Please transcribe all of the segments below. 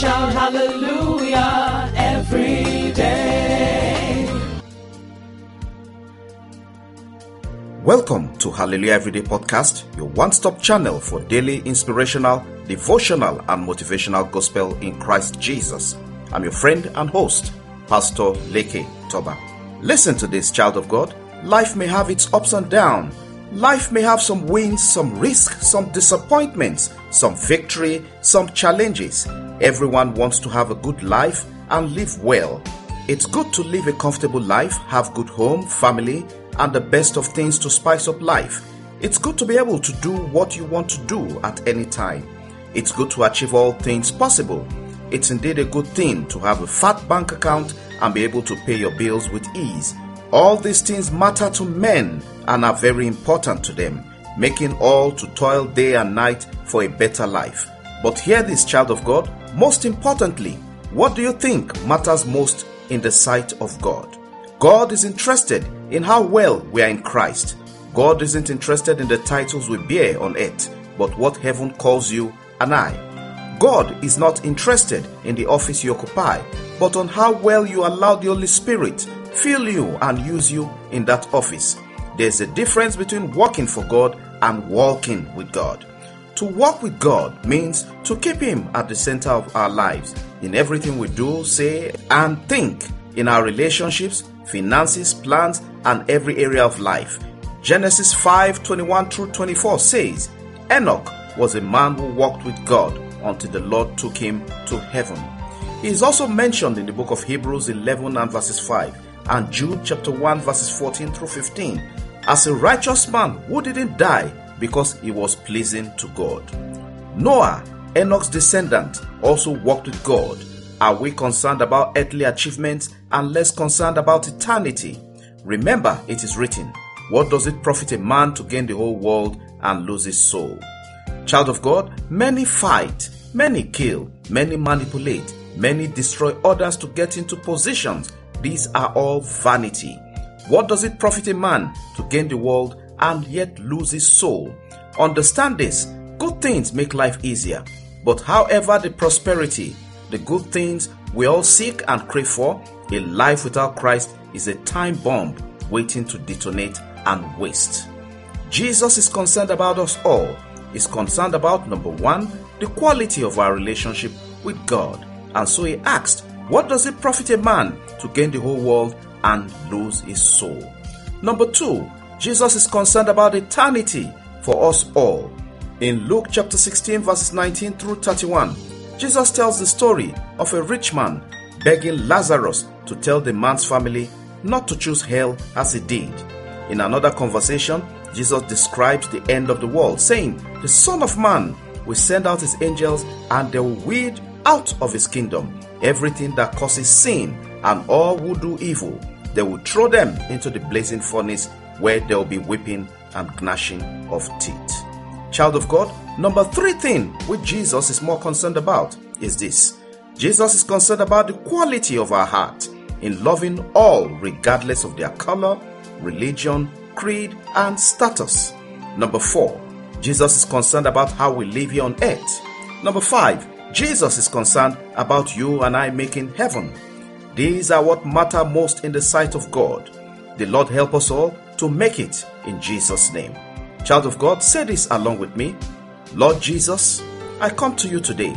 shout hallelujah every day. Welcome to Hallelujah Everyday Podcast, your one stop channel for daily inspirational, devotional, and motivational gospel in Christ Jesus. I'm your friend and host, Pastor Leke Toba. Listen to this, child of God. Life may have its ups and downs. Life may have some wins, some risks, some disappointments, some victory, some challenges. Everyone wants to have a good life and live well. It's good to live a comfortable life, have good home, family, and the best of things to spice up life. It's good to be able to do what you want to do at any time. It's good to achieve all things possible. It's indeed a good thing to have a fat bank account and be able to pay your bills with ease. All these things matter to men and are very important to them, making all to toil day and night for a better life. But hear this, child of God, most importantly, what do you think matters most in the sight of God? God is interested in how well we are in Christ. God isn't interested in the titles we bear on earth, but what heaven calls you and I. God is not interested in the office you occupy, but on how well you allow the Holy Spirit fill you and use you in that office. There's a difference between working for God and walking with God. To walk with God means to keep Him at the center of our lives in everything we do, say, and think, in our relationships, finances, plans, and every area of life. Genesis 5 21 through 24 says, Enoch was a man who walked with God until the Lord took him to heaven. He is also mentioned in the book of Hebrews 11 and verses 5 and Jude chapter 1 verses 14 through 15 as a righteous man who didn't die because he was pleasing to God. Noah, Enoch's descendant, also walked with God. Are we concerned about earthly achievements and less concerned about eternity? Remember, it is written, What does it profit a man to gain the whole world and lose his soul? Child of God, many fight, many kill, many manipulate, many destroy others to get into positions. These are all vanity. What does it profit a man to gain the world and yet lose his soul? Understand this good things make life easier, but however the prosperity, the good things we all seek and crave for, a life without Christ is a time bomb waiting to detonate and waste. Jesus is concerned about us all is concerned about number one, the quality of our relationship with God. And so he asked, What does it profit a man to gain the whole world and lose his soul? Number two, Jesus is concerned about eternity for us all. In Luke chapter 16, verses 19 through 31, Jesus tells the story of a rich man begging Lazarus to tell the man's family not to choose hell as he did. In another conversation, Jesus describes the end of the world, saying, The Son of Man will send out his angels and they will weed out of his kingdom everything that causes sin and all who do evil. They will throw them into the blazing furnace where there will be weeping and gnashing of teeth. Child of God, number three thing which Jesus is more concerned about is this Jesus is concerned about the quality of our heart in loving all regardless of their color, religion, creed, and status. Number four, Jesus is concerned about how we live here on earth. Number five, Jesus is concerned about you and I making heaven. These are what matter most in the sight of God. The Lord help us all to make it in Jesus' name. Child of God, say this along with me. Lord Jesus, I come to you today.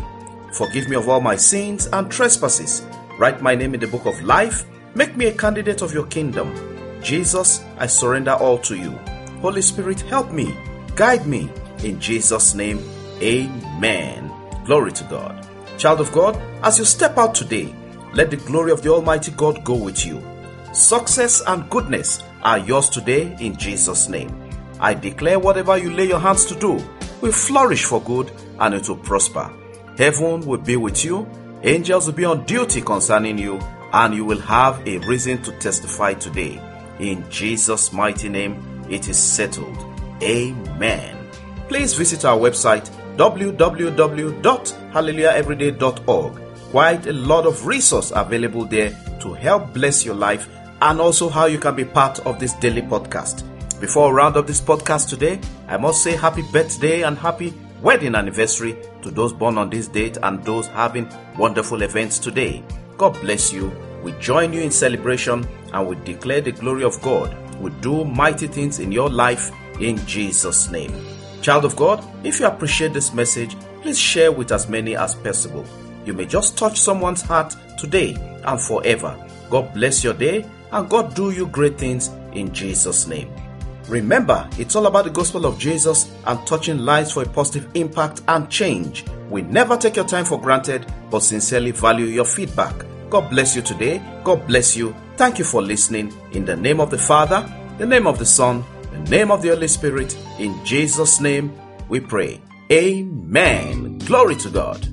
Forgive me of all my sins and trespasses. Write my name in the book of life. Make me a candidate of your kingdom. Jesus, I surrender all to you. Holy Spirit, help me, guide me. In Jesus' name, amen. Glory to God. Child of God, as you step out today, let the glory of the Almighty God go with you. Success and goodness are yours today in Jesus' name. I declare whatever you lay your hands to do will flourish for good and it will prosper. Heaven will be with you, angels will be on duty concerning you, and you will have a reason to testify today. In Jesus' mighty name, it is settled. Amen. Please visit our website www.hallelujaheveryday.org. Quite a lot of resource available there to help bless your life and also how you can be part of this daily podcast. Before I round up this podcast today, I must say happy birthday and happy wedding anniversary To those born on this date and those having wonderful events today, God bless you. We join you in celebration and we declare the glory of God. We do mighty things in your life in Jesus' name. Child of God, if you appreciate this message, please share with as many as possible. You may just touch someone's heart today and forever. God bless your day and God do you great things in Jesus' name. Remember, it's all about the gospel of Jesus and touching lives for a positive impact and change. We never take your time for granted, but sincerely value your feedback. God bless you today. God bless you. Thank you for listening. In the name of the Father, the name of the Son, the name of the Holy Spirit, in Jesus' name we pray. Amen. Glory to God.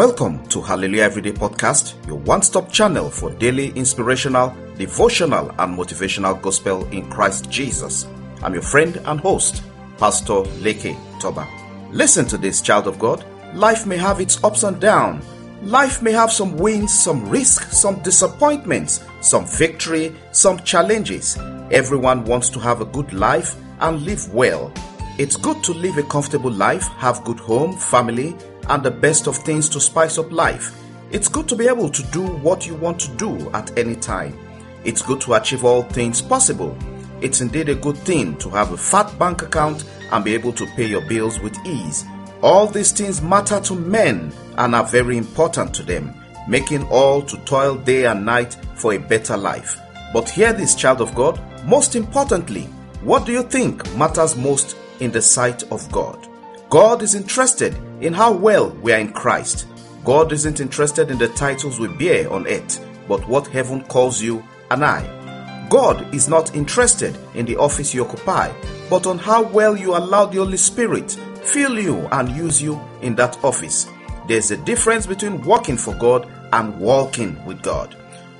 Welcome to Hallelujah Everyday Podcast, your one stop channel for daily inspirational, devotional, and motivational gospel in Christ Jesus. I'm your friend and host, Pastor Leke Toba. Listen to this, child of God. Life may have its ups and downs. Life may have some wins, some risks, some disappointments, some victory, some challenges. Everyone wants to have a good life and live well. It's good to live a comfortable life, have good home, family, and the best of things to spice up life. It's good to be able to do what you want to do at any time. It's good to achieve all things possible. It's indeed a good thing to have a fat bank account and be able to pay your bills with ease. All these things matter to men and are very important to them, making all to toil day and night for a better life. But hear this, child of God, most importantly, what do you think matters most in the sight of God? God is interested in how well we are in Christ. God isn't interested in the titles we bear on earth, but what heaven calls you and I. God is not interested in the office you occupy, but on how well you allow the Holy Spirit fill you and use you in that office. There's a difference between working for God and walking with God.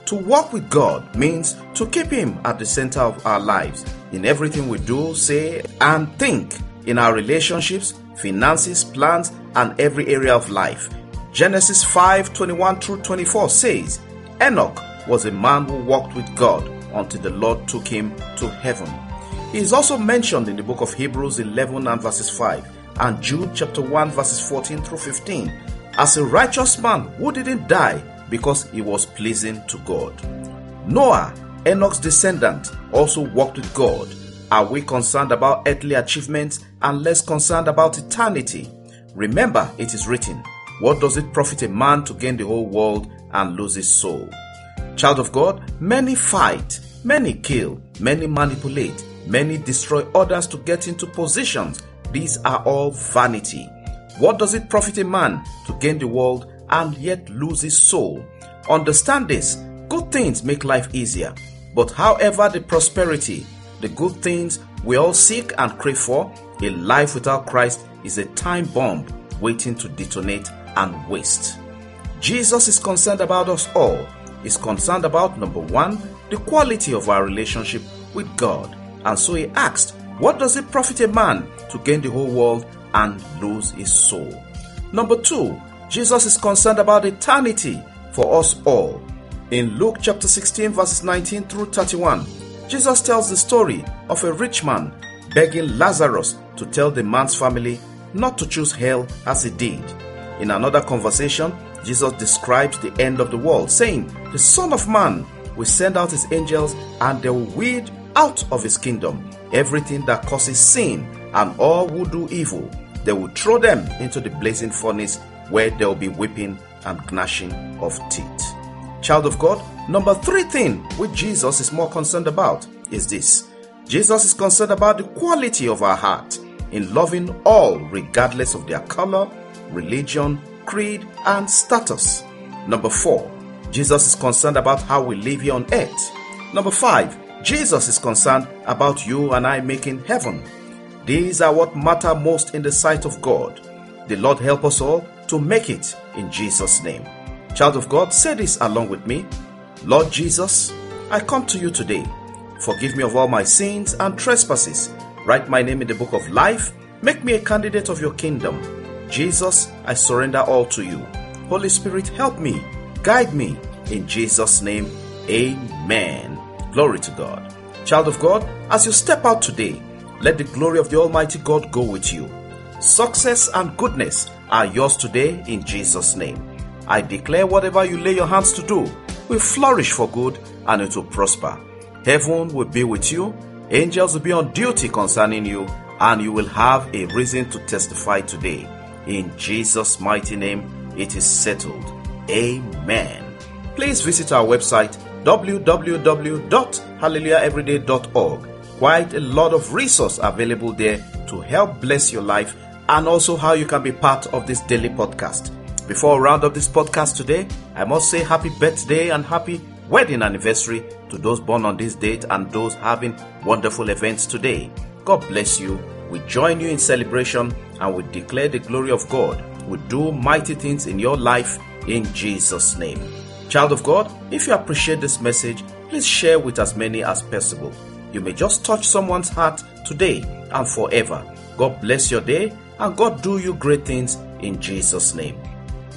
To walk with God means to keep Him at the center of our lives in everything we do, say, and think, in our relationships, finances, plans, and every area of life. Genesis 5 21 through 24 says, Enoch was a man who walked with God until the Lord took him to heaven. He is also mentioned in the book of Hebrews 11 and verses 5 and Jude chapter 1 verses 14 through 15 as a righteous man who didn't die because he was pleasing to God. Noah, Enoch's descendant, also walked with God. Are we concerned about earthly achievements and less concerned about eternity? Remember, it is written, What does it profit a man to gain the whole world and lose his soul? Child of God, many fight, many kill, many manipulate, many destroy others to get into positions. These are all vanity. What does it profit a man to gain the world and yet lose his soul? Understand this good things make life easier, but however, the prosperity, the good things we all seek and crave for, a life without Christ is a time bomb waiting to detonate and waste. Jesus is concerned about us all. He's concerned about number one, the quality of our relationship with God. And so he asked, What does it profit a man to gain the whole world and lose his soul? Number two, Jesus is concerned about eternity for us all. In Luke chapter 16, verses 19 through 31, Jesus tells the story of a rich man begging Lazarus to tell the man's family not to choose hell as he did. In another conversation, Jesus describes the end of the world, saying, The Son of Man will send out his angels and they will weed out of his kingdom everything that causes sin, and all who do evil. They will throw them into the blazing furnace where there will be weeping and gnashing of teeth. Child of God, number three thing which Jesus is more concerned about is this Jesus is concerned about the quality of our heart in loving all regardless of their color, religion, creed, and status. Number four, Jesus is concerned about how we live here on earth. Number five, Jesus is concerned about you and I making heaven. These are what matter most in the sight of God. The Lord help us all to make it in Jesus' name. Child of God, say this along with me. Lord Jesus, I come to you today. Forgive me of all my sins and trespasses. Write my name in the book of life. Make me a candidate of your kingdom. Jesus, I surrender all to you. Holy Spirit, help me, guide me. In Jesus' name, amen. Glory to God. Child of God, as you step out today, let the glory of the Almighty God go with you. Success and goodness are yours today in Jesus' name. I declare whatever you lay your hands to do will flourish for good and it will prosper. Heaven will be with you, angels will be on duty concerning you, and you will have a reason to testify today. In Jesus' mighty name, it is settled. Amen. Please visit our website www.hallelujaheveryday.org. Quite a lot of resource available there to help bless your life and also how you can be part of this daily podcast. Before I round up this podcast today, I must say happy birthday and happy wedding anniversary to those born on this date and those having wonderful events today. God bless you. We join you in celebration and we declare the glory of God. We do mighty things in your life in Jesus' name. Child of God, if you appreciate this message, please share with as many as possible. You may just touch someone's heart today and forever. God bless your day and God do you great things in Jesus' name.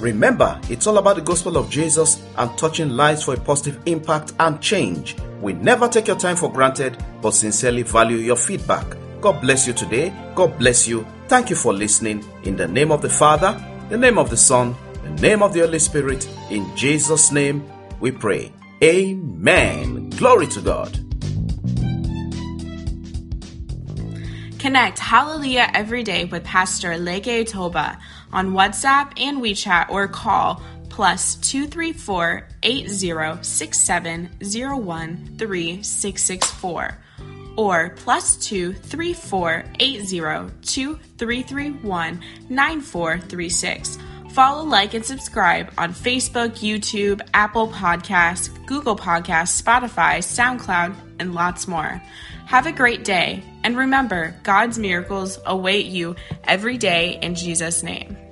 Remember, it's all about the gospel of Jesus and touching lives for a positive impact and change. We never take your time for granted, but sincerely value your feedback. God bless you today. God bless you. Thank you for listening. In the name of the Father, the name of the Son, the name of the Holy Spirit, in Jesus' name we pray. Amen. Glory to God. Connect Hallelujah every day with Pastor Leke Toba on WhatsApp and WeChat or call plus 234 8067 013 or plus 234 802331 9436. Follow, like, and subscribe on Facebook, YouTube, Apple Podcasts, Google Podcasts, Spotify, SoundCloud, and lots more. Have a great day, and remember, God's miracles await you every day in Jesus' name.